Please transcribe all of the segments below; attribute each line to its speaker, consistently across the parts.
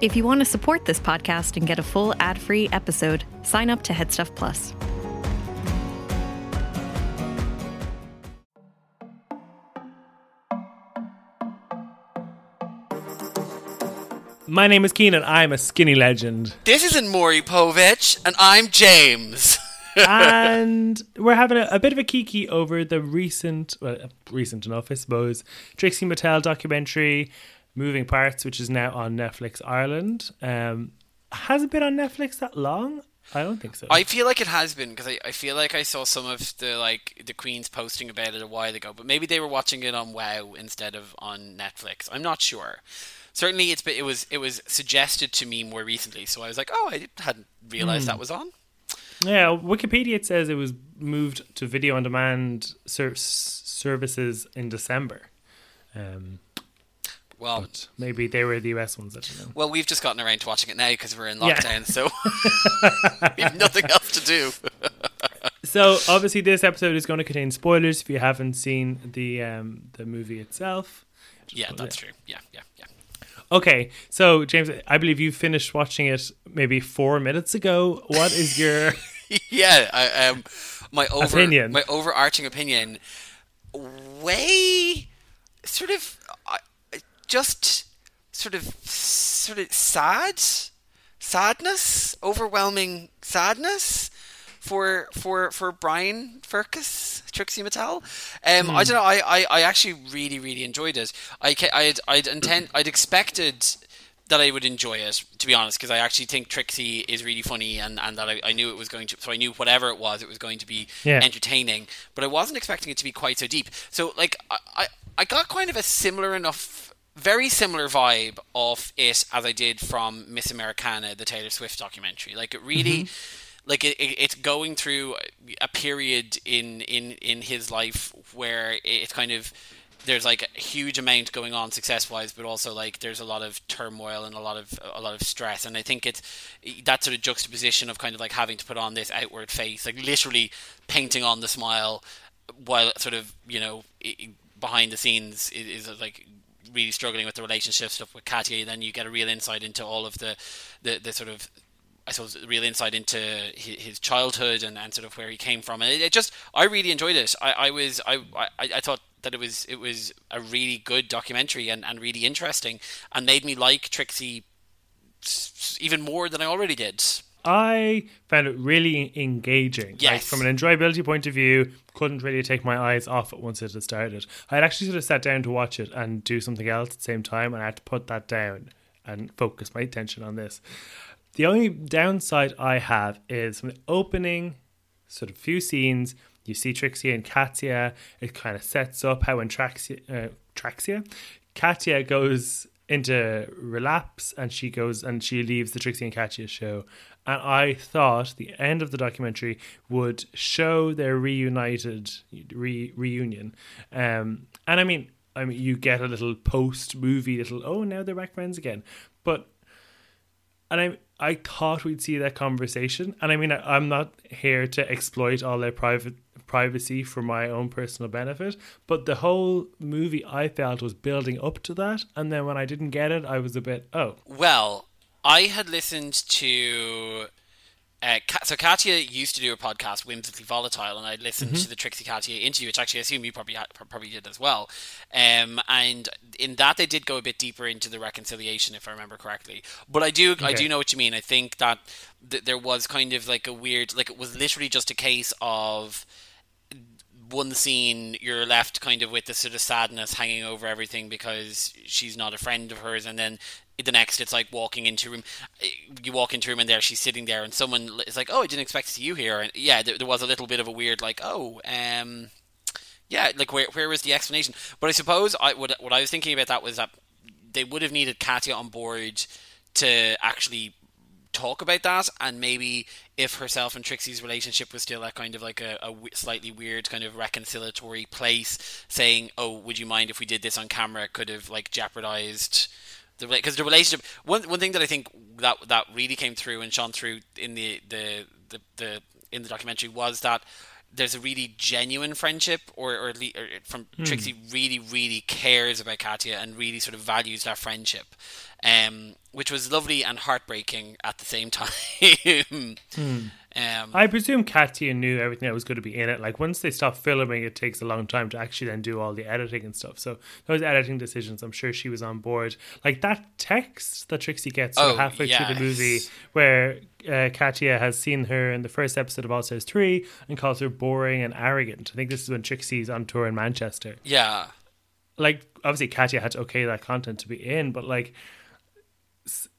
Speaker 1: If you want to support this podcast and get a full ad free episode, sign up to Headstuff Plus.
Speaker 2: My name is Keenan. And I'm a skinny legend.
Speaker 3: This isn't Maury Povich, and I'm James.
Speaker 2: and we're having a, a, bit of a kiki over the recent, well, recent enough, I suppose, Trixie Mattel documentary, Moving Parts, which is now on Netflix Ireland. Um, has it been on Netflix that long? I don't think so.
Speaker 3: I feel like it has been because I, I feel like I saw some of the like the Queens posting about it a while ago, but maybe they were watching it on Wow instead of on Netflix. I'm not sure certainly it's been, it was it was suggested to me more recently, so I was like, oh, I hadn't realized mm. that was on.
Speaker 2: Yeah, Wikipedia it says it was moved to video on demand ser- services in December. Um,
Speaker 3: well,
Speaker 2: but maybe they were the US ones. I don't know.
Speaker 3: Well, we've just gotten around to watching it now because we're in lockdown, yeah. so we have nothing else to do.
Speaker 2: so obviously, this episode is going to contain spoilers if you haven't seen the um, the movie itself.
Speaker 3: yeah, that's true. Yeah, yeah, yeah.
Speaker 2: Okay, so James, I believe you finished watching it maybe four minutes ago. What is your
Speaker 3: yeah? I, um, my over
Speaker 2: opinion.
Speaker 3: my overarching opinion. Way sort of just sort of sort of sad sadness, overwhelming sadness for for for Brian Firkus, Trixie Mattel. Um, mm. I don't know. I, I, I actually really really enjoyed it. I I'd I'd intend I'd expected that I would enjoy it, to be honest, because I actually think Trixie is really funny and, and that I, I, knew it was going to, so I knew whatever it was, it was going to be yeah. entertaining, but I wasn't expecting it to be quite so deep. So, like, I, I, I got kind of a similar enough, very similar vibe of it as I did from Miss Americana, the Taylor Swift documentary. Like, it really. Mm-hmm like it, it, it's going through a period in in in his life where it's kind of there's like a huge amount going on success wise but also like there's a lot of turmoil and a lot of a lot of stress and i think it's that sort of juxtaposition of kind of like having to put on this outward face like literally painting on the smile while sort of you know behind the scenes is, is like really struggling with the relationship stuff with Katya then you get a real insight into all of the the, the sort of I suppose, real insight into his childhood and, and sort of where he came from. And it, it just, I really enjoyed it. I, I was, I, I, I thought that it was, it was a really good documentary and, and really interesting, and made me like Trixie even more than I already did.
Speaker 2: I found it really engaging.
Speaker 3: Yes.
Speaker 2: Like, from an enjoyability point of view, couldn't really take my eyes off it once it had started. I had actually sort of sat down to watch it and do something else at the same time, and I had to put that down and focus my attention on this. The only downside I have is from the opening sort of few scenes, you see Trixie and Katya. It kind of sets up how when Traxia, uh, Traxia, Katya goes into relapse and she goes and she leaves the Trixie and Katya show. And I thought the end of the documentary would show their reunited re- reunion. Um, and I mean, I mean, you get a little post movie, little oh now they're back friends again. But and I I thought we'd see that conversation, and I mean I, I'm not here to exploit all their private privacy for my own personal benefit, but the whole movie I felt was building up to that, and then when I didn't get it, I was a bit oh.
Speaker 3: Well, I had listened to uh, so Katya used to do a podcast, Whimsically Volatile, and I listened mm-hmm. to the Trixie Katya interview, which actually I assume you probably probably did as well. Um, and in that they did go a bit deeper into the reconciliation, if I remember correctly. But I do okay. I do know what you mean. I think that th- there was kind of like a weird, like it was literally just a case of one scene you're left kind of with the sort of sadness hanging over everything because she's not a friend of hers and then the next it's like walking into room you walk into room and there she's sitting there and someone is like oh i didn't expect to see you here. And yeah there, there was a little bit of a weird like oh um yeah like where, where was the explanation? But i suppose i what, what i was thinking about that was that they would have needed katya on board to actually talk about that and maybe if herself and Trixie's relationship was still that kind of like a, a slightly weird kind of reconciliatory place saying oh would you mind if we did this on camera? could have like jeopardized the because the relationship one one thing that I think that that really came through and shone through in the the the, the in the documentary was that there's a really genuine friendship, or or, or from hmm. Trixie really really cares about Katya and really sort of values that friendship. Um, which was lovely and heartbreaking at the same time. Um,
Speaker 2: I presume Katya knew everything that was going to be in it. Like once they stop filming, it takes a long time to actually then do all the editing and stuff. So those editing decisions, I'm sure she was on board. Like that text that Trixie gets
Speaker 3: Oh,
Speaker 2: halfway through the movie, where uh, Katya has seen her in the first episode of All Stars three and calls her boring and arrogant. I think this is when Trixie's on tour in Manchester.
Speaker 3: yeah,
Speaker 2: Like obviously Katya had to okay that content to be in, but like.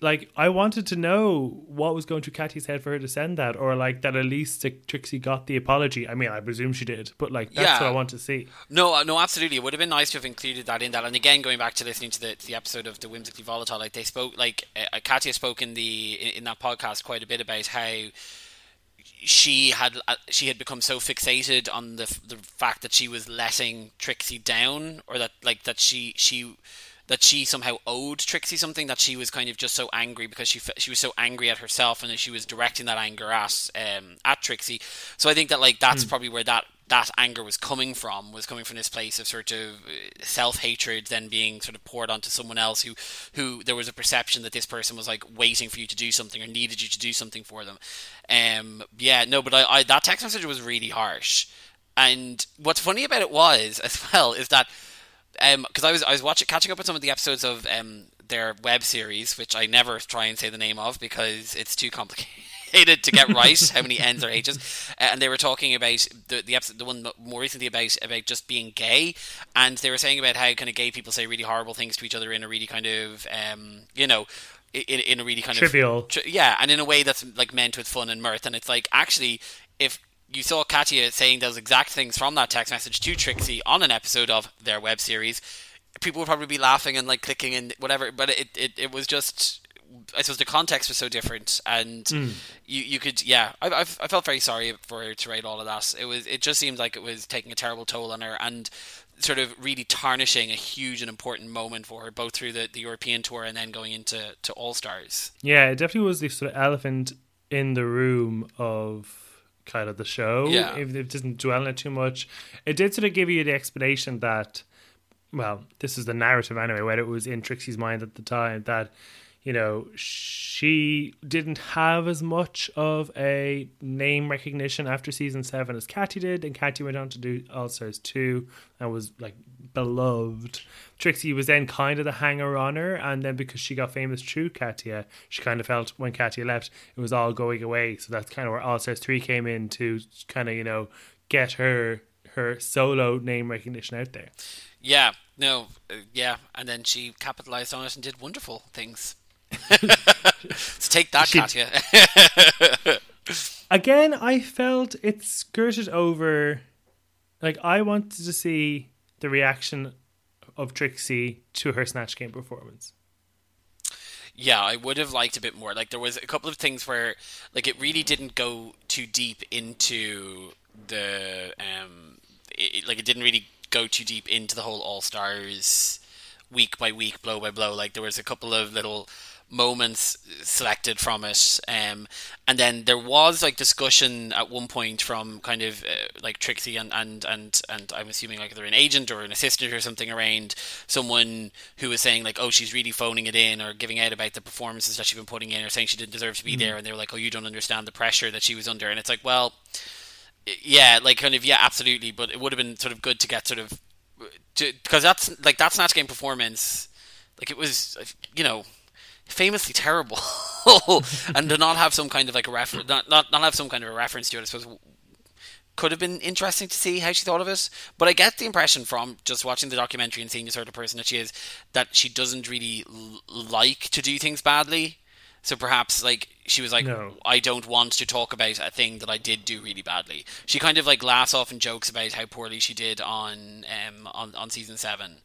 Speaker 2: Like I wanted to know what was going through Katya's head for her to send that, or like that at least Trixie got the apology. I mean, I presume she did, but like that's
Speaker 3: Yeah.
Speaker 2: what I want to see.
Speaker 3: No, uh, no, absolutely. It would have been nice to have included that in that. And again, going back to listening to the, to the episode of the whimsically volatile, like they spoke, like uh, Katya spoke in the in, in that podcast quite a bit about how she had uh, she had become so fixated on the the fact that she was letting Trixie down, or that like that she she that she somehow owed Trixie something that she was kind of just so angry because she she was so angry at herself and that she was directing that anger at um at Trixie. So I think that like that's probably where that that anger was coming from was coming from this place of sort of self hatred then being sort of poured onto someone else who who there was a perception that this person was like waiting for you to do something or needed you to do something for them. Um yeah, no, but I, I that text message was really harsh. And what's funny about it was as well is that because I was I was watching catching up with some of the episodes of um, their web series, which I never try and say the name of because it's too complicated to get right how many N's or H's. Uh, and they were talking about the the episode, the one more recently about about just being gay, and they were saying about how kind of gay people say really horrible things to each other in a really kind of um, you know. In, in a really kind
Speaker 2: Trivial.
Speaker 3: of tr- yeah, and in a way that's like meant with fun and mirth. And it's like actually, if you saw Katya saying those exact things from that text message to Trixie on an episode of their web series, people would probably be laughing and like clicking and whatever. But it, it, it was just, I suppose the context was so different, and hmm. you you could yeah, I, I I felt very sorry for her to write all of that. It was it just seemed like it was taking a terrible toll on her and sort of really tarnishing a huge and important moment for her, both through the, the European tour and then going into to All Stars.
Speaker 2: Yeah, it definitely was the sort of elephant in the room of kind of the show.
Speaker 3: Yeah.
Speaker 2: If it doesn't dwell on it too much, it did sort of give you the explanation that, well, this is the narrative anyway, whether it was in Trixie's mind at the time that, you know, she didn't have as much of a name recognition after season seven as Katya did, and Katya went on to do All Stars 2 and was like beloved. Trixie was then kind of the hanger on her, and then because she got famous through Katya, she kind of felt when Katya left, it was all going away. So that's kind of where All Stars 3 came in to kind of, you know, get her her solo name recognition out there.
Speaker 3: Yeah, no, uh, yeah, and then she capitalized on it and did wonderful things. so take that,
Speaker 2: She-
Speaker 3: Katya.
Speaker 2: Again, I felt it skirted over. Like, I wanted to see the reaction of Trixie to her Snatch Game performance.
Speaker 3: yeah, I would have liked a bit more. Like there was a couple of things where, like, it really didn't go too deep into the, um, it, like it didn't really go too deep into the whole All Stars week by week, blow by blow. Like there was a couple of little moments selected from it um and then there was like discussion at one point from kind of uh, like Trixie and and and and I'm assuming like either an agent or an assistant or something around someone who was saying like oh she's really phoning it in or giving out about the performances that she's been putting in or saying she didn't deserve to be there and they were like oh you don't understand the pressure that she was under and it's like well yeah like kind of yeah absolutely but it would have been sort of good to get sort of because that's like that's Snatch Game performance like it was you know famously terrible and to not have some kind of like a reference not, not not have some kind of a reference to it I suppose could have been interesting to see how she thought of it but I get the impression from just watching the documentary and seeing the sort of person that she is that she doesn't really l- like to do things badly so perhaps like she was like
Speaker 2: No.
Speaker 3: I don't want to talk about a thing that I did do really badly. She kind of like laughs off and jokes about how poorly she did on um on, on season seven.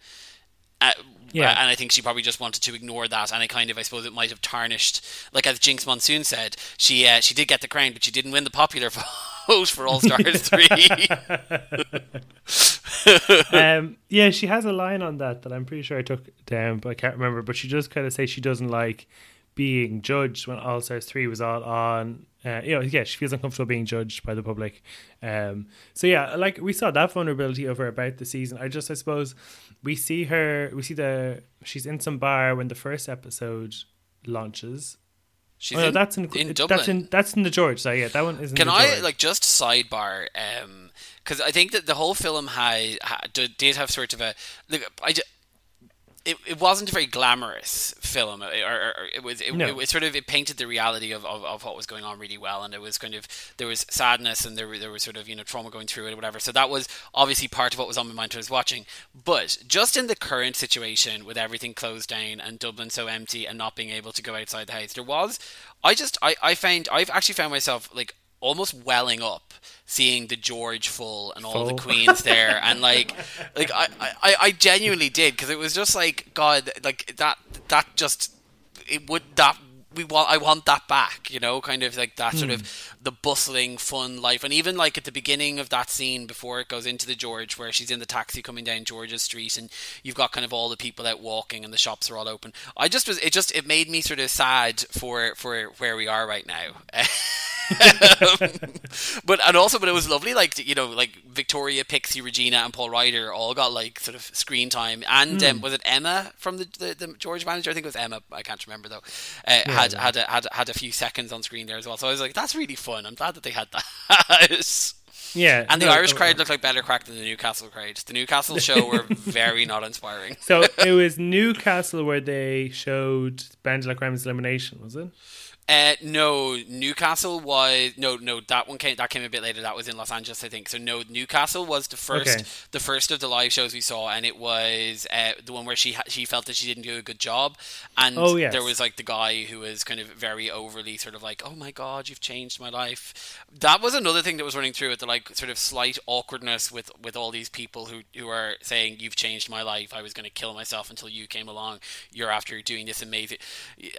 Speaker 3: Uh,
Speaker 2: Yeah.
Speaker 3: and I think she probably just wanted to ignore that, and I kind of, I suppose, it might have tarnished, like as Jinx Monsoon said, she uh, she did get the crown, but she didn't win the popular vote for All Stars three.
Speaker 2: um, yeah, she has a line on that that I'm pretty sure I took down, but I can't remember. But she does kind of say she doesn't like being judged when All Stars three was all on. Uh, you know, yeah, she feels uncomfortable being judged by the public. Um, so yeah, like we saw that vulnerability over about the season. I just, I suppose, we see her, we see the she's in some bar when the first episode launches.
Speaker 3: She's
Speaker 2: Oh, no,
Speaker 3: in,
Speaker 2: that's in,
Speaker 3: in Dublin.
Speaker 2: That's in that's in the George. So yeah, that one is.
Speaker 3: Can I like just sidebar? Because I think that the whole film had, had did have sort of a. Look, I it, it wasn't a very glamorous film, or, or, or it was it,
Speaker 2: No.
Speaker 3: it was sort of it painted the reality of, of, of what was going on really well, and it was kind of there was sadness and there there was sort of you know trauma going through it or whatever. So that was obviously part of what was on my mind when I was watching. But just in the current situation with everything closed down and Dublin so empty and not being able to go outside the house, there was I just I I found I've actually found myself like almost welling up seeing the George full and all the queens there and like like I I, I genuinely did because it was just like God like that that just it would that we want I want that back you know kind of like that sort of hmm. the bustling fun life. And even like at the beginning of that scene before it goes into the George where she's in the taxi coming down George's street and you've got kind of all the people out walking and the shops are all open. I just was it just it made me sort of sad for for where we are right now but and also but it was lovely like you know like Victoria Pixie Regina and Paul Ryder all got like sort of screen time. And um, was it Emma from the, the the George manager? I think it was Emma. I can't remember though. Uh, had had a, had a- had a few seconds on screen there as well. So I was like that's really fun. I'm glad that they had that.
Speaker 2: Yeah,
Speaker 3: and the
Speaker 2: no,
Speaker 3: Irish
Speaker 2: uh,
Speaker 3: crowd looked like better crack than the Newcastle crowd. The Newcastle show were very not inspiring.
Speaker 2: So it was Newcastle where they showed BenDeLaCreme's elimination, was it?
Speaker 3: Uh, no, Newcastle was no, no. That one came. That came a bit later. That was in Los Angeles, I think. So no, Newcastle was the first,
Speaker 2: Okay.
Speaker 3: the first of the live shows we saw, and it was uh, the one where she she felt that she didn't do a good job, and
Speaker 2: Oh, yes.
Speaker 3: there was like the guy who was kind of very overly sort of like, oh my god, you've changed my life. That was another thing that was running through it, the like sort of slight awkwardness with with all these people who who are saying you've changed my life. I was going to kill myself until you came along. You're after doing this amazing,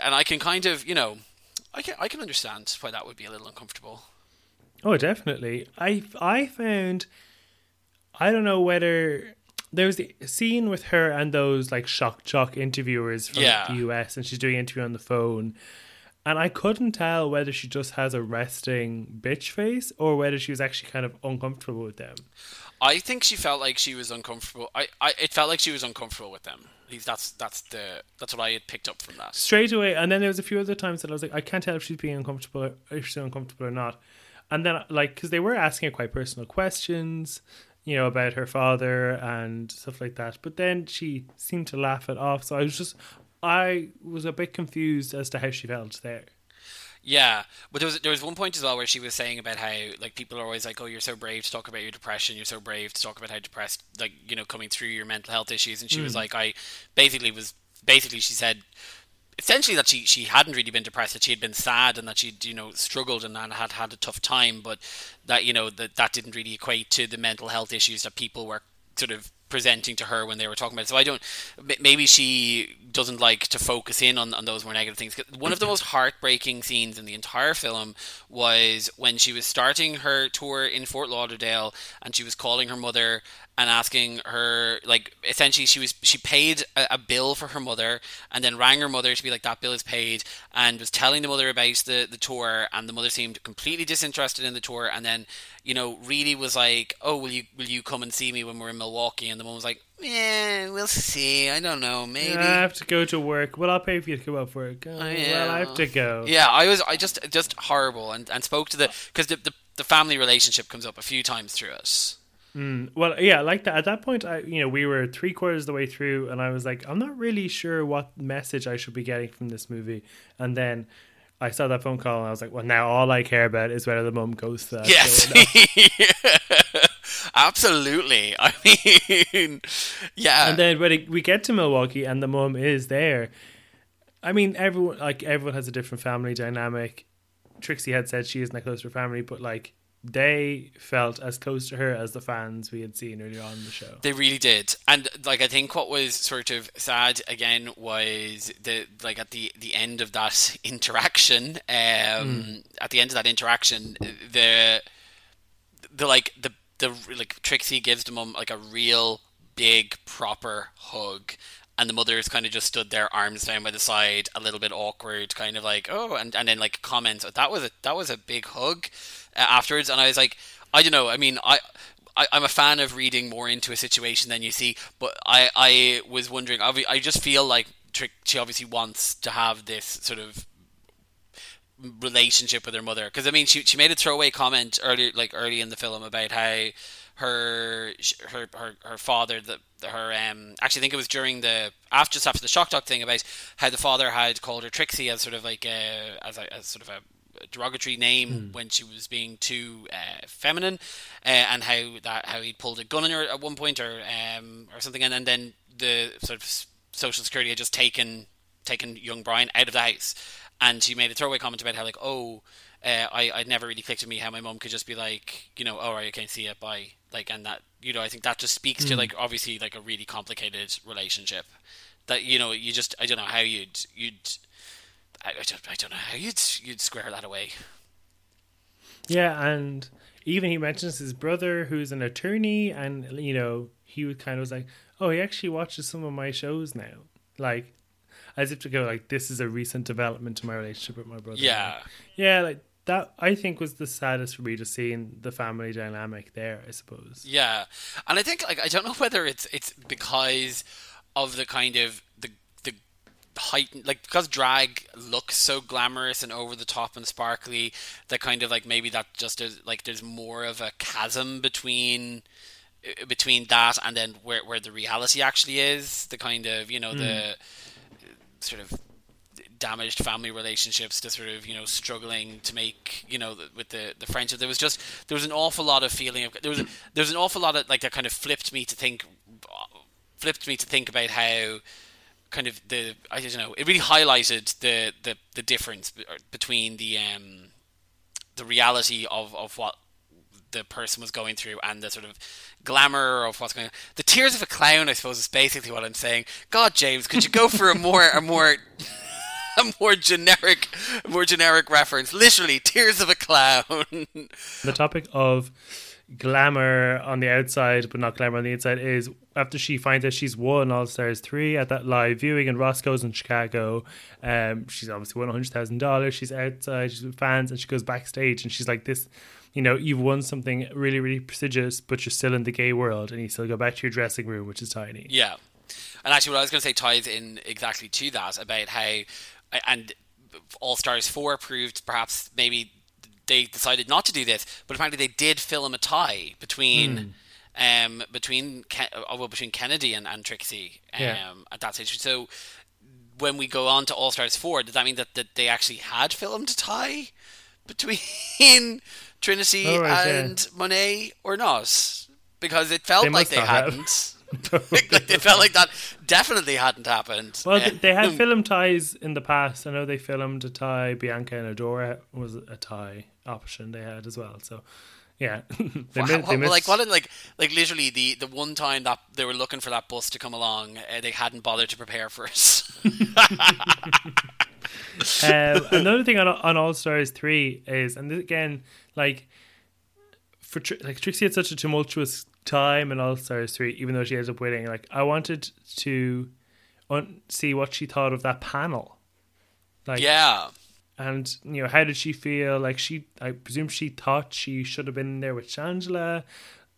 Speaker 3: and I can kind of you know. I can I can understand why that would be a little uncomfortable.
Speaker 2: Oh, definitely. I I found I don't know whether there was the scene with her and those like shock jock interviewers from
Speaker 3: Yeah.
Speaker 2: the US and she's doing an interview on the phone. And I couldn't tell whether she just has a resting bitch face or whether she was actually kind of uncomfortable with them.
Speaker 3: I think she felt like she was uncomfortable. I, I it felt like she was uncomfortable with them. At least That's that's the that's what I had picked up from that.
Speaker 2: straight away. And then there was a few other times that I was like, I can't tell if she's being uncomfortable, or if she's uncomfortable or not. And then, like, because they were asking her quite personal questions, you know, about her father and stuff like that. But then she seemed to laugh it off. So I was just, I was a bit confused as to how she felt there.
Speaker 3: Yeah, but there was there was one point as well where she was saying about how like people are always like, oh, you're so brave to talk about your depression. You're so brave to talk about how depressed, like you know, coming through your mental health issues. And she was hmm. like, I basically was basically she said essentially that she she hadn't really been depressed that she had been sad and that she'd you know struggled and had, had a tough time but that you know that that didn't really equate to the mental health issues that people were sort of presenting to her when they were talking about it. So I don't maybe she doesn't like to focus in on, on those more negative things. One of the mm-hmm. most heartbreaking scenes in the entire film was when she was starting her tour in Fort Lauderdale and she was calling her mother and asking her like essentially she was she paid a, a bill for her mother and then rang her mother to be like that bill is paid and was telling the mother about the the tour and the mother seemed completely disinterested in the tour and then you know really was like oh will you will you come and see me when we're in Milwaukee and the mom was like yeah we'll see I don't know maybe
Speaker 2: I have to go to work. Well, I'll pay for you to come up for it. Oh, Well, I have to go.
Speaker 3: yeah I was I just just horrible and and spoke to the because the, the the family relationship comes up a few times through it
Speaker 2: Well, yeah, like that. At that point, I you know we were three quarters of the way through, and I was like, I'm not really sure what message I should be getting from this movie. And then I saw that phone call, and I was like, well, now all I care about is whether the mum goes to that.
Speaker 3: Yes.
Speaker 2: show or not.
Speaker 3: Absolutely. I mean, yeah.
Speaker 2: and then when it, we get to Milwaukee, and the mum is there. I mean, everyone like everyone has a different family dynamic. Trixie had said she isn't that close to her family, but like they felt as close to her as the fans we had seen earlier on in the show.
Speaker 3: They really did, and like I think what was sort of sad again was the like at the the end of that interaction. Um, At the end of that interaction, the the like the the like Trixie gives them like a real big proper hug. And the mother's kind of just stood there, arms down by the side, a little bit awkward, kind of like, oh, and, and then like comments. That was a that was a big hug uh, afterwards, and I was like, I don't know. I mean, I I, I'm a fan of reading more into a situation than you see, but I, I was wondering. I, I just feel like Trick, she obviously wants to have this sort of relationship with her mother because I mean she she made a throwaway comment earlier like early in the film about how her her her, her father the her um actually I think it was during the after just after the shock talk thing about how the father had called her Trixie as sort of like a as a as sort of a derogatory name mm. when she was being too uh, feminine, uh, and how that how he pulled a gun on her at one point or um, or something, and, and then the sort of social security had just taken taken young Brian out of the house, and she made a throwaway comment about how like oh. Uh, I I'd never really clicked with me how my mom could just be like you know oh right I can't see it bye like and that you know I think that just speaks mm. to hmm. like obviously like a really complicated relationship that you know you just I don't know how you'd you'd I, I, don't, I don't know how you'd you'd square that away.
Speaker 2: Yeah, and even he mentions his brother who's an attorney, and you know he was kind of was like, oh, he actually watches some of my shows now, like as if to go like this is a recent development to my relationship with my brother.
Speaker 3: Yeah,
Speaker 2: yeah, like that I think was the saddest for me to seeing the family dynamic there. I suppose.
Speaker 3: Yeah, and I think like I don't know whether it's it's because of the kind of the the heightened like because drag looks so glamorous and over the top and sparkly that kind of like maybe that just is like there's more of a chasm between uh, between that and then where where the reality actually is the kind of you know mm. the sort of damaged family relationships to sort of you know struggling to make you know with the the friendship there was just there was an awful lot of feeling of there was there was an awful lot of like that kind of flipped me to think flipped me to think about how kind of the I don't know it really highlighted the the, the difference between the um, the reality of, of what the person was going through and the sort of glamour of what's going on. The tears of a clown, I suppose, is basically what I'm saying. God, James, could you go for a more a more more generic more generic reference? Literally, tears of a clown.
Speaker 2: the topic of glamour on the outside but not glamour on the inside is after she finds out she's won All Stars 3 at that live viewing in Roscoe's in Chicago. Um, she's obviously won $100,000. She's outside, she's with fans, and she goes backstage and she's like, This, you know, you've won something really, really prestigious, but you're still in the gay world and you still go back to your dressing room, which is tiny.
Speaker 3: Yeah. And actually, what I was going to say ties in exactly to that about how, and All Stars 4 proved perhaps maybe they decided not to do this, but apparently they did film a tie between. Mm. Um, between Ken- uh, well, between Kennedy and, and Trixie um, yeah. at that stage. So when we go on to All Stars four, does that mean that, that they actually had filmed a tie between Trinity oh, right, and yeah. Monet or not? Because it felt they like they hadn't. Like they felt like that definitely hadn't happened.
Speaker 2: Well, they had film ties in the past. I know they filmed a tie. Bianca and Adora was a tie option they had as well. So yeah,
Speaker 3: they, well, they missed... like what? Like like literally the the one time that they were looking for that bus to come along, uh, they hadn't bothered to prepare for it.
Speaker 2: um, another thing on on All Stars three is, and again, like for like Trixie had such a tumultuous time in All Stars three, even though she ends up winning. Like I wanted to un- see what she thought of that panel.
Speaker 3: Like yeah,
Speaker 2: and you know, how did she feel? Like she, I presume she thought she should have been there with Shangela.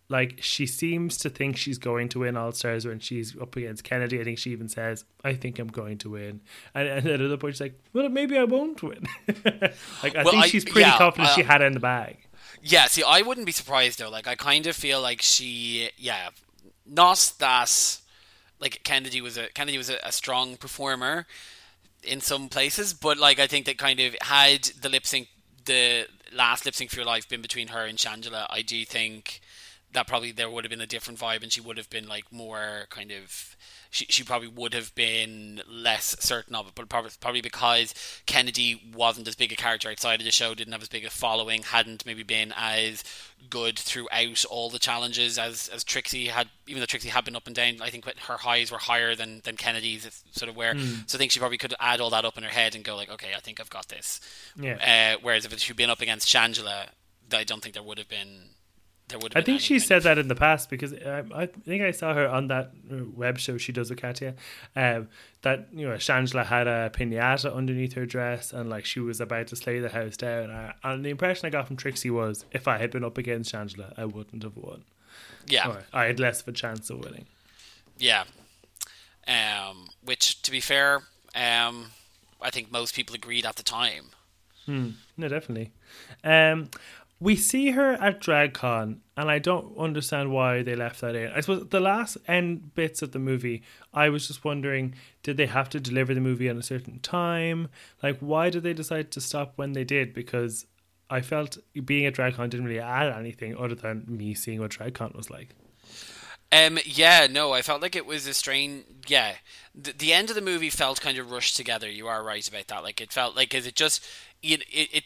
Speaker 2: Like she seems to think she's going to win All Stars when she's up against Kennedy. I think she even says, "I think I'm going to win," and, and at another point she's like, "Well, maybe I won't win." like I well, think I, she's pretty yeah, confident uh, she had it in the bag.
Speaker 3: Yeah, see, I wouldn't be surprised though. Like I kind of feel like she, yeah, not that like Kennedy was a Kennedy was a, a strong performer in some places, but like I think that kind of had the lip sync, the last lip sync for your life been between her and Shangela, I do think that probably there would have been a different vibe, and she would have been like more kind of she, she probably would have been less certain of it, but probably, probably because Kennedy wasn't as big a character outside of the show, didn't have as big a following, hadn't maybe been as good throughout all the challenges as, as Trixie had, even though Trixie had been up and down, I think her highs were higher than, than Kennedy's, sort of where, mm. so I think she probably could add all that up in her head and go like, okay, I think I've got this.
Speaker 2: Yeah.
Speaker 3: Uh, whereas if she'd been up against Shangela, I don't think there would have been there would.
Speaker 2: I think she said that in the past because I, I, think I saw her on that uh, web show she does with Katya. Um, that you know Shangela had a pinata underneath her dress and like she was about to slay the house down. I, and the impression I got from Trixie was if I had been up against Shangela, I wouldn't have won.
Speaker 3: Yeah, or
Speaker 2: I had less of a chance of winning.
Speaker 3: Yeah. um, which, to be fair, um, I think most people agreed at the time.
Speaker 2: Hmm. No, definitely. Um, we see her at DragCon, and I don't understand why they left that in. I suppose the last end bits of the movie, I was just wondering, did they have to deliver the movie at a certain time? Like, why did they decide to stop when they did? Because I felt being at DragCon didn't really add anything other than me seeing what DragCon was like.
Speaker 3: Um, yeah, no, I felt like it was a strain. Yeah, the, the end of the movie felt kind of rushed together. You are right about that. Like it felt like, is it just, it, it, it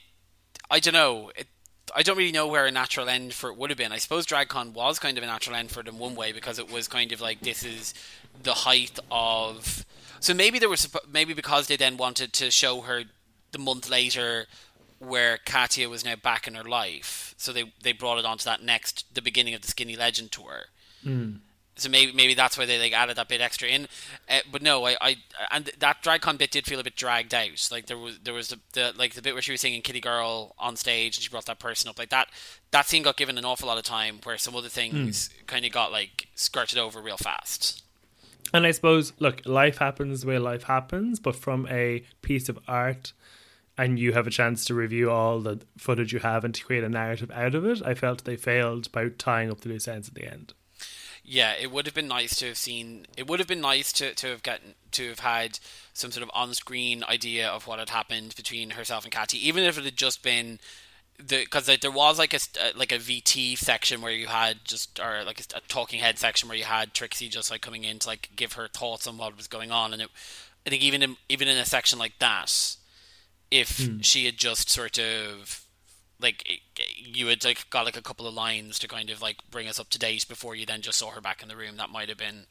Speaker 3: I don't know. It, I don't really know where a natural end for it would have been. I suppose DragCon was kind of a natural end for it in one way because it was kind of like this is the height of. So maybe there was maybe because they then wanted to show her the month later where Katya was now back in her life. So they they brought it onto that next the beginning of the Skinny Legend tour.
Speaker 2: Mm.
Speaker 3: So maybe maybe that's why they like added that bit extra in. Uh, but no, I, I and that DragCon bit did feel a bit dragged out. Like there was there was the, the like the bit where she was singing Kitty Girl on stage and she brought that person up like that. That scene got given an awful lot of time, where some other things mm. kind of got like skirted over real fast.
Speaker 2: And I suppose, look, life happens the way life happens, but from a piece of art, and you have a chance to review all the footage you have and to create a narrative out of it, I felt they failed by tying up the loose ends at the end
Speaker 3: yeah, it would have been nice to have seen. It would have been nice to, to have gotten to have had some sort of on-screen idea of what had happened between herself and Katy, even if it had just been the because there was like a like a VT section where you had just or like a, a, talking head section where you had Trixie just like coming in to like give her thoughts on what was going on, and it, I think even in even in a section like that, if hmm. she had just sort of like you had like got like a couple of lines to kind of like bring us up to date before you then just saw her back in the room. That might have been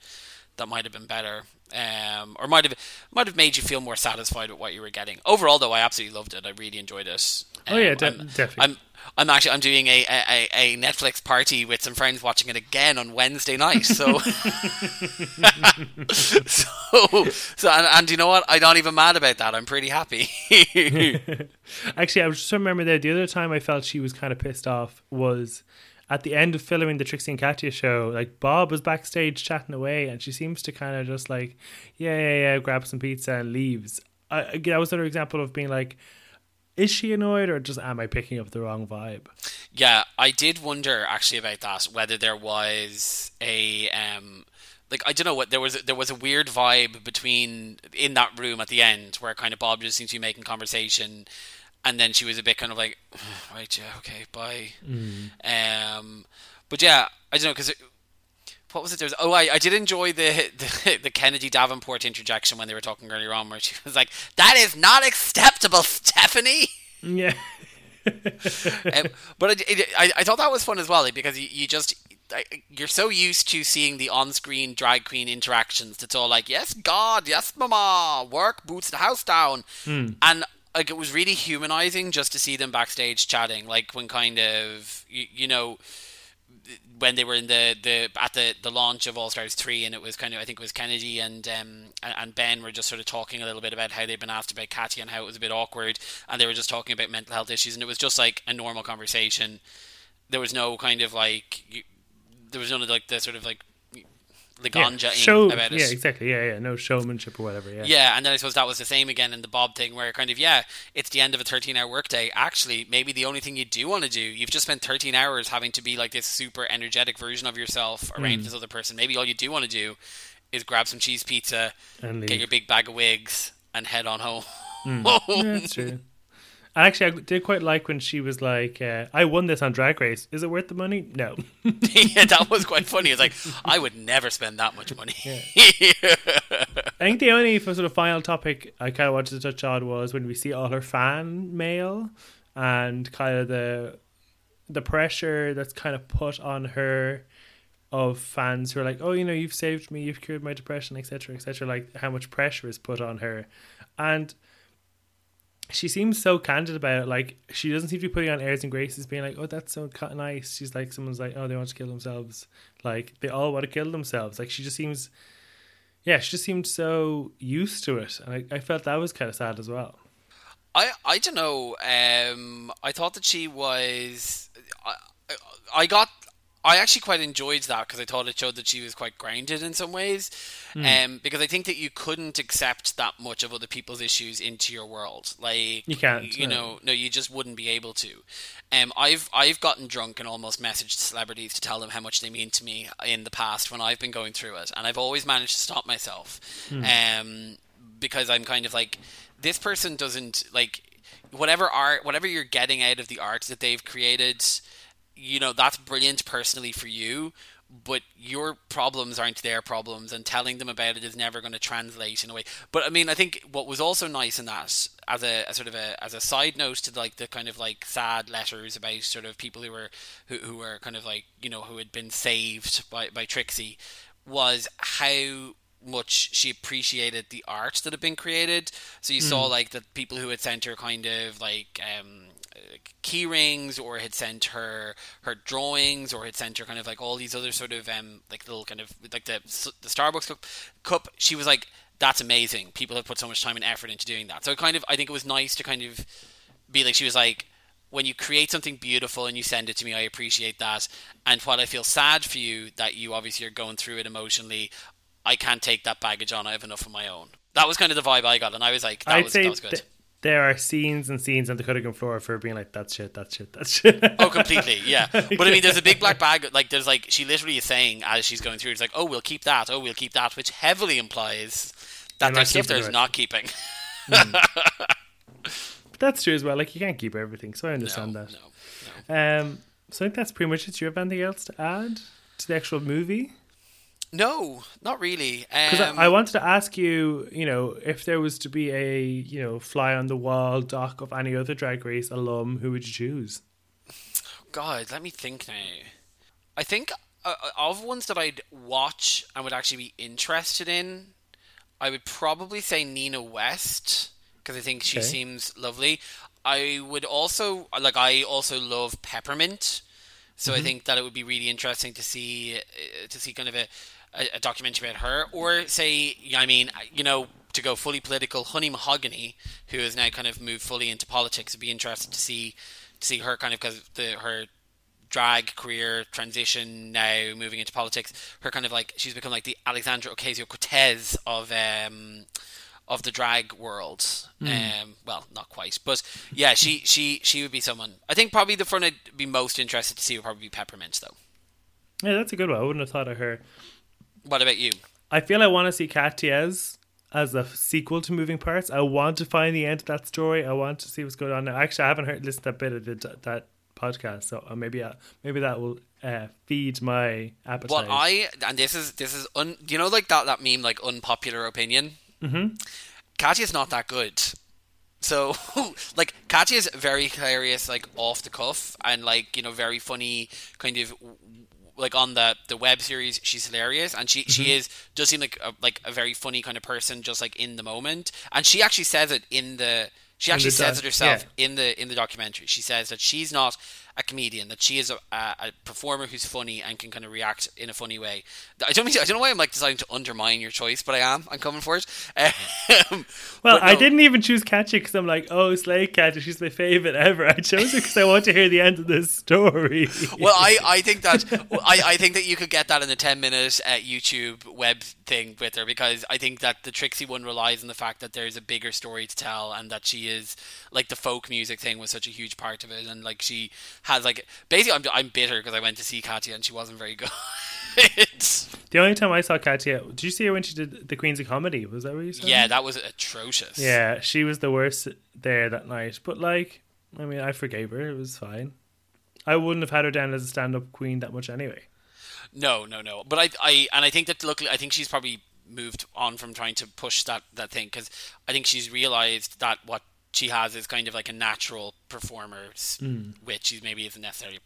Speaker 3: that might have been better, um, or might have might have made you feel more satisfied with what you were getting. Overall, though, I absolutely loved it. I really enjoyed it.
Speaker 2: Um, oh yeah, de- I'm, definitely.
Speaker 3: I'm I'm actually I'm doing a, a, a Netflix party with some friends watching it again on Wednesday night. So so so and, and, you know what? I'm not even mad about that. I'm pretty happy.
Speaker 2: actually, I just remember that the other time I felt she was kind of pissed off was at the end of filming the Trixie and Katya show, like Bob was backstage chatting away, and she seems to kind of just like, yeah, yeah, yeah, grab some pizza and leaves. I, that was another example of being like, is she annoyed or just am I picking up the wrong vibe?
Speaker 3: Yeah, I did wonder actually about that whether there was a um like I don't know what there was there was a weird vibe between in that room at the end where kind of Bob just seems to be making conversation and then she was a bit kind of like, right, yeah, okay, bye. Mm. Um, but yeah, I don't know because what was it? There was oh, I, I did enjoy the, the, the Kennedy Davenport interjection when they were talking earlier on, where she was like, "That is not acceptable, Stephanie."
Speaker 2: Yeah.
Speaker 3: um, but it, it, I I thought that was fun as well because you, you just you're so used to seeing the on-screen drag queen interactions. It's all like, "Yes, God, yes, Mama, work boots the house down,"
Speaker 2: mm.
Speaker 3: and like it was really humanizing just to see them backstage chatting like when kind of you, you know when they were in the, the at the, the launch of All Stars three, and it was kind of I think it was Kennedy and um and Ben were just sort of talking a little bit about how they'd been asked about Katya and how it was a bit awkward, and they were just talking about mental health issues, and it was just like a normal conversation. There was no kind of like there was none of like the sort of like the ganja yeah,
Speaker 2: show,
Speaker 3: about it.
Speaker 2: Yeah, exactly. Yeah, yeah. No showmanship or whatever. Yeah.
Speaker 3: Yeah, and then I suppose that was the same again in the Bob thing, where kind of yeah, it's the end of a thirteen-hour workday. Actually, maybe the only thing you do want to do, you've just spent thirteen hours having to be like this super energetic version of yourself around mm. this other person. Maybe all you do want to do is grab some cheese pizza,
Speaker 2: and
Speaker 3: get your big bag of wigs, and head on home.
Speaker 2: Mm. yeah, that's true. Actually, I did quite like when she was like, uh, "I won this on Drag Race. Is it worth the money? No."
Speaker 3: yeah, that was quite funny. It's like I would never spend that much money.
Speaker 2: I think the only sort of final topic I kind of wanted to touch on was when we see all her fan mail and kind of the the pressure that's kind of put on her of fans who are like, "Oh, you know, you've saved me, you've cured my depression, etc., etc." Like how much pressure is put on her, and she seems so candid about it. Like she doesn't seem to be putting on airs and graces, being like, "Oh, that's so nice." She's like, someone's like, "Oh, they want to kill themselves." Like they all want to kill themselves. Like she just seems, yeah, she just seemed so used to it, and I, I felt that was kind of sad as well.
Speaker 3: I I don't know. Um, I thought that she was. I, I got I actually quite enjoyed that because I thought it showed that she was quite grounded in some ways.
Speaker 2: Mm.
Speaker 3: Um, because I think that you couldn't accept that much of other people's issues into your world. Like
Speaker 2: You can't,
Speaker 3: You
Speaker 2: no.
Speaker 3: know, no, you just wouldn't be able to. Um, I've I've gotten drunk and almost messaged celebrities to tell them how much they mean to me in the past when I've been going through it, and I've always managed to stop myself. Um, because I'm kind of like this person doesn't like whatever art, whatever you're getting out of the art that they've created. You know that's brilliant personally for you, but your problems aren't their problems, and telling them about it is never going to translate in a way. But I mean, I think what was also nice in that, as a, a sort of a as a side note to like the kind of like sad letters about sort of people who were who, who were kind of like you know who had been saved by by Trixie, was how much she appreciated the art that had been created. So you saw like the people who had sent her kind of like um, key rings or had sent her her drawings or had sent her kind of like all these other sort of um like little kind of like the the Starbucks cup. cup she was like that's amazing. People have put so much time and effort into doing that. So kind of I think it was nice to kind of be like she was like when you create something beautiful and you send it to me, I appreciate that. And while I feel sad for you that you obviously are going through it emotionally, I can't take that baggage on. I have enough of my own. That was kind of the vibe I got, and I was like, that
Speaker 2: I'd
Speaker 3: was that was good.
Speaker 2: th- there are scenes and scenes on the cutting room floor for being like, that's shit, that's shit, that's shit.
Speaker 3: Oh, completely, yeah. But I mean, there's a big black bag. Like, there's like she literally is saying as she's going through, it's like, oh, we'll keep that. Oh, we'll keep that, which heavily implies that there's
Speaker 2: not
Speaker 3: stuff there's
Speaker 2: it.
Speaker 3: not keeping.
Speaker 2: that's true as well. Like, you can't keep everything, so I understand
Speaker 3: no,
Speaker 2: that.
Speaker 3: no.
Speaker 2: Um, so I think that's pretty much it. Do you have anything else to add to the actual movie?
Speaker 3: No, not really.
Speaker 2: Because
Speaker 3: Um,
Speaker 2: I, I wanted to ask you, you know, if there was to be a, you know, fly on the wall doc of any other Drag Race alum, who would you choose?
Speaker 3: God, let me think now. I think uh, of ones that I'd watch and would actually be interested in, I would probably say Nina West because I think she
Speaker 2: Okay.
Speaker 3: seems lovely. I would also like. I also love Peppermint, so I think that it would be really interesting to see uh, to see kind of a, a, a documentary about her, or say, I mean, you know. To go fully political, Honey Mahogany, who has now kind of moved fully into politics, would be interested to see to see her kind of because the her drag career transition now moving into politics her kind of like she's become like the alexandria ocasio-cortez of um of the drag world um well not quite but yeah she she she would be someone i think probably the front i'd be most interested to see would probably be peppermint though
Speaker 2: Yeah, that's a good one. I wouldn't have thought of her.
Speaker 3: What about you
Speaker 2: I feel I want to see Katya's as a sequel to Moving Parts. I want to find the end of that story. I want to see what's going on now. Actually, I haven't heard listened to that bit of the, that podcast, so uh, maybe uh, maybe that will uh, feed my appetite.
Speaker 3: what i and this is this is un you know like that that meme like unpopular opinion mm-hmm. katya's not that good So, like, Katya is very hilarious, like off the cuff, and like you know, very funny. Kind of like on the the web series, she's hilarious, and she
Speaker 2: Mm-hmm.
Speaker 3: she is does seem like a, like a very funny kind of person, just like in the moment. And she actually says it in the she actually says it herself
Speaker 2: yeah.
Speaker 3: in the in the documentary. She says that she's not a comedian, that she is a, a, a performer who's funny and can kind of react in a funny way. I don't mean I don't know why I'm like deciding to undermine your choice, but I am. I'm coming for it. Um,
Speaker 2: Well,
Speaker 3: but
Speaker 2: I didn't even choose Katya because I'm like, oh, Slay Katya, she's my favorite ever. I chose her because I want to hear the end of this story.
Speaker 3: Well, I, I think that I, I think that you could get that in a ten minute uh, YouTube web thing with her because I think that the Trixie one relies on the fact that there's a bigger story to tell and that she is like the folk music thing was such a huge part of it and like she has like basically I'm I'm bitter because I went to see Katya and she wasn't very good.
Speaker 2: the only time I saw Katya, did you see her when she did the Queens of Comedy? Was that what you saw?
Speaker 3: yeah, that was atrocious.
Speaker 2: Yeah, she was the worst there that night. But like, I mean, I forgave her. It was fine. I wouldn't have had her down as a stand-up queen that much anyway.
Speaker 3: No, no, no. But I, I, and I think that luckily, I think she's probably moved on from trying to push that that thing because I think she's realized that what she has is kind of like a natural performer, s- which she's maybe isn't necessarily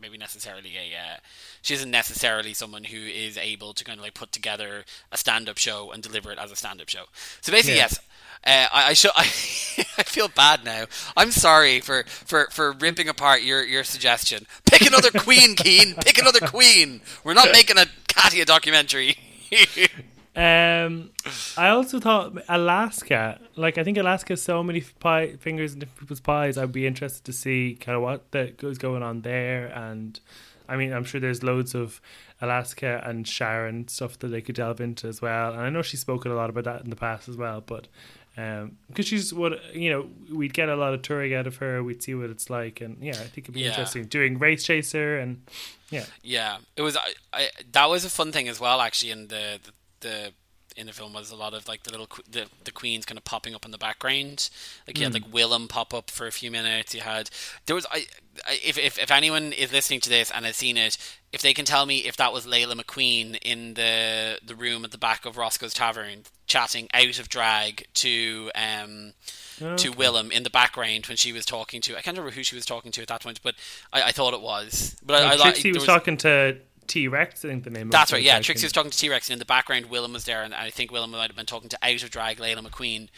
Speaker 3: maybe necessarily a uh, she isn't necessarily someone who is able to kind of like put together a stand-up show and deliver it as a stand-up show. So basically,
Speaker 2: Yeah.
Speaker 3: yes. Uh, I, I, I, I feel bad now. I'm sorry for, for, for ripping apart your, your suggestion. Pick another queen, Keen. Pick another queen. We're not making a Katya documentary.
Speaker 2: Um, I also thought Alaska, like I think Alaska has so many pie, fingers in different people's pies. I'd be interested to see kind of what that was going on there, and I mean, I'm sure there's loads of Alaska and Sharon stuff that they could delve into as well. And I know she's spoken a lot about that in the past as well, but because um, she's what you know, we'd get a lot of touring out of her. We'd see what it's like, and yeah, I think it'd be
Speaker 3: Yeah.
Speaker 2: interesting doing Race Chaser and yeah,
Speaker 3: Yeah, it was. I, I that was a fun thing as well. Actually, in the the, the in the film was a lot of like the little the the queens kind of popping up in the background. Like you had like Willam pop up for a few minutes. You had there was I, I if if if anyone is listening to this and has seen it, if they can tell me if that was Laila McQueen in the the room at the back of Roscoe's Tavern chatting out of drag to um to Willam in the background when she was talking to I can't remember who she was talking to at that point, but I, I thought it was. But I, I, like
Speaker 2: Trixie
Speaker 3: there
Speaker 2: was, talking to T Rex. I think the name.
Speaker 3: that's right. Yeah. Trixie was talking to T Rex, and in the background, Willam was there, and I think Willam might have been talking to out of drag Laila McQueen.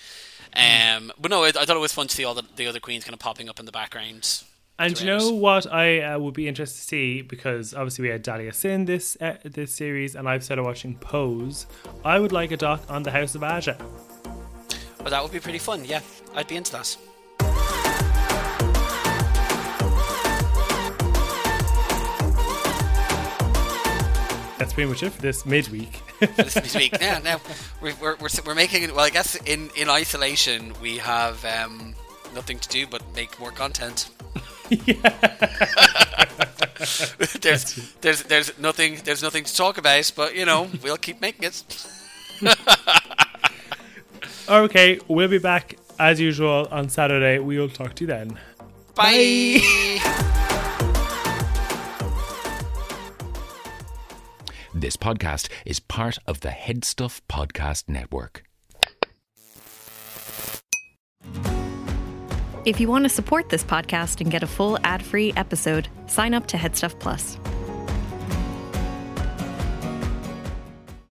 Speaker 3: Um, but no, I, I thought it was fun to see all the, the other queens kind of popping up in the background.
Speaker 2: And you know what I uh, would be interested to see because obviously we had Dahlia Sin this uh, this series, and I've started watching Pose. I would like a doc on the House of Aja.
Speaker 3: Well, that would be pretty fun. Yeah, I'd be into that.
Speaker 2: That's pretty much it for this midweek.
Speaker 3: this, this week. Yeah, now we're, we're, we're, we're making it. Well, I guess in, in isolation we have um, nothing to do but make more content. there's there's there's nothing there's nothing to talk about, but you know we'll keep making it.
Speaker 2: okay, we'll be back as usual on Saturday. We will talk to you then.
Speaker 3: Bye.
Speaker 4: This podcast is part of the Headstuff Podcast Network.
Speaker 1: If you want to support this podcast and get a full ad free episode, sign up to Headstuff Plus.